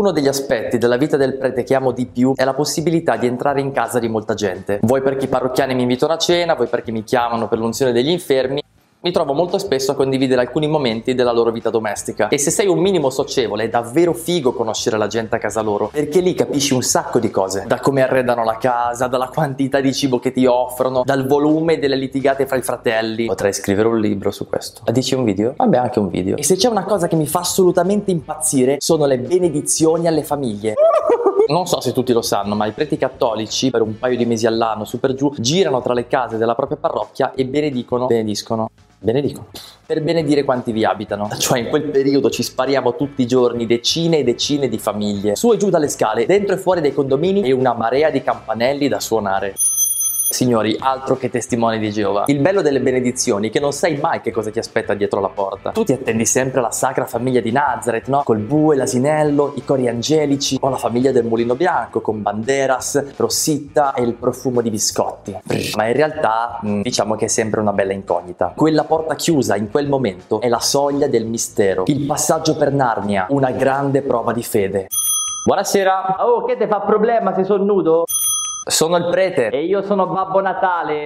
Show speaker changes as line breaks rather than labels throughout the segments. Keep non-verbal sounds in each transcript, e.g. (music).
Uno degli aspetti della vita del prete che amo di più è la possibilità di entrare in casa di molta gente. Vuoi perché i parrocchiani mi invitano a cena, vuoi perché mi chiamano per l'unzione degli infermi, mi trovo molto spesso a condividere alcuni momenti della loro vita domestica. E se sei un minimo socievole è davvero figo conoscere la gente a casa loro perché lì capisci un sacco di cose. Da come arredano la casa, dalla quantità di cibo che ti offrono, dal volume delle litigate fra i fratelli. Potrei scrivere un libro su questo. Ah, dici un video? vabbè anche un video. E se c'è una cosa che mi fa assolutamente impazzire sono le benedizioni alle famiglie. (laughs) Non so se tutti lo sanno, ma i preti cattolici per un paio di mesi all'anno, su per giù, girano tra le case della propria parrocchia e benedicono, benediscono benedico. Per benedire quanti vi abitano. Cioè in quel periodo ci spariamo tutti i giorni decine e decine di famiglie. Su e giù dalle scale, dentro e fuori dai condomini e una marea di campanelli da suonare. Signori, altro che testimoni di Geova. Il bello delle benedizioni è che non sai mai che cosa ti aspetta dietro la porta. Tu ti attendi sempre la sacra famiglia di Nazareth, no? Col bue, l'asinello, i cori angelici, o la famiglia del mulino bianco con banderas, rossitta e il profumo di biscotti. Ma in realtà, mm, diciamo che è sempre una bella incognita. Quella porta chiusa in quel momento è la soglia del mistero. Il passaggio per Narnia, una grande prova di fede. Buonasera.
Oh, che te fa problema se sono nudo?
Sono il prete.
E io sono Babbo Natale.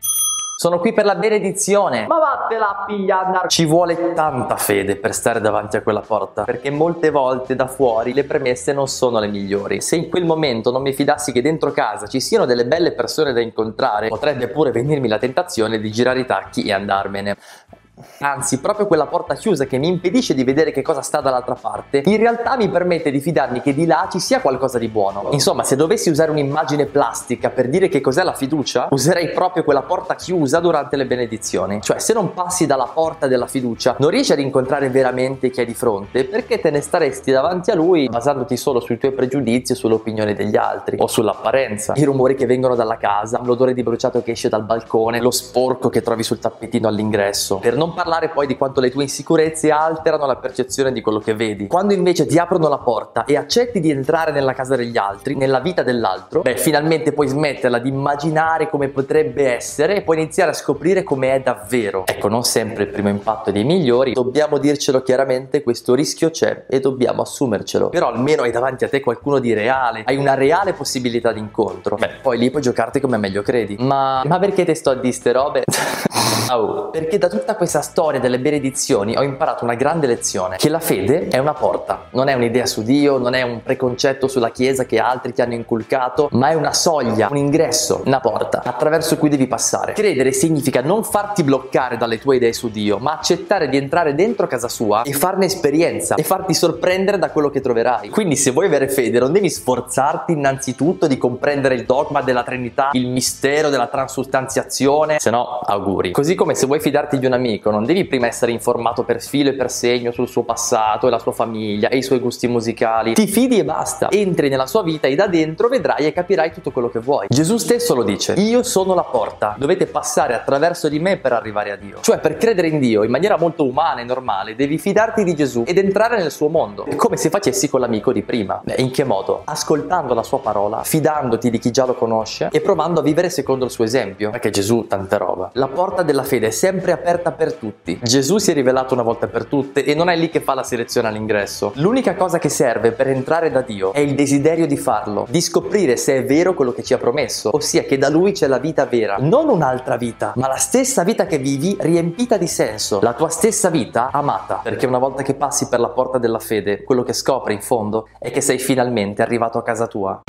Sono qui per la benedizione.
Ma vattela a pigliare.
Ci vuole tanta fede per stare davanti a quella porta, perché molte volte da fuori le premesse non sono le migliori. Se in quel momento non mi fidassi che dentro casa ci siano delle belle persone da incontrare, potrebbe pure venirmi la tentazione di girare i tacchi e andarmene. Anzi, proprio quella porta chiusa che mi impedisce di vedere che cosa sta dall'altra parte, in realtà mi permette di fidarmi che di là ci sia qualcosa di buono. Insomma, se dovessi usare un'immagine plastica per dire che cos'è la fiducia, userei proprio quella porta chiusa durante le benedizioni. Cioè, se non passi dalla porta della fiducia, non riesci ad incontrare veramente chi è di fronte, perché te ne staresti davanti a lui basandoti solo sui tuoi pregiudizi o sull'opinione degli altri, o sull'apparenza, i rumori che vengono dalla casa, l'odore di bruciato che esce dal balcone, lo sporco che trovi sul tappetino all'ingresso. Per non non parlare poi di quanto le tue insicurezze alterano la percezione di quello che vedi. Quando invece ti aprono la porta e accetti di entrare nella casa degli altri, nella vita dell'altro, beh, finalmente puoi smetterla di immaginare come potrebbe essere e puoi iniziare a scoprire come è davvero. Ecco, non sempre il primo impatto è dei migliori, dobbiamo dircelo chiaramente, questo rischio c'è e dobbiamo assumercelo. Però almeno hai davanti a te qualcuno di reale, hai una reale possibilità di incontro. Beh, poi lì puoi giocarti come meglio credi. Ma, ma perché te sto a di ste robe? (laughs) Oh, perché da tutta questa storia delle benedizioni ho imparato una grande lezione, che la fede è una porta, non è un'idea su Dio, non è un preconcetto sulla Chiesa che altri ti hanno inculcato, ma è una soglia, un ingresso, una porta attraverso cui devi passare. Credere significa non farti bloccare dalle tue idee su Dio, ma accettare di entrare dentro casa sua e farne esperienza e farti sorprendere da quello che troverai. Quindi se vuoi avere fede non devi sforzarti innanzitutto di comprendere il dogma della Trinità, il mistero della transustanziazione, se no auguri. Così come se vuoi fidarti di un amico, non devi prima essere informato per filo e per segno sul suo passato e la sua famiglia e i suoi gusti musicali. Ti fidi e basta. Entri nella sua vita e da dentro vedrai e capirai tutto quello che vuoi. Gesù stesso lo dice: Io sono la porta. Dovete passare attraverso di me per arrivare a Dio. Cioè, per credere in Dio in maniera molto umana e normale, devi fidarti di Gesù ed entrare nel suo mondo. È come se facessi con l'amico di prima. In che modo? Ascoltando la sua parola, fidandoti di chi già lo conosce e provando a vivere secondo il suo esempio. Perché Gesù tanta roba. La porta della fede è sempre aperta per tutti. Gesù si è rivelato una volta per tutte e non è lì che fa la selezione all'ingresso. L'unica cosa che serve per entrare da Dio è il desiderio di farlo, di scoprire se è vero quello che ci ha promesso, ossia che da Lui c'è la vita vera, non un'altra vita, ma la stessa vita che vivi riempita di senso, la tua stessa vita amata, perché una volta che passi per la porta della fede, quello che scopri in fondo è che sei finalmente arrivato a casa tua.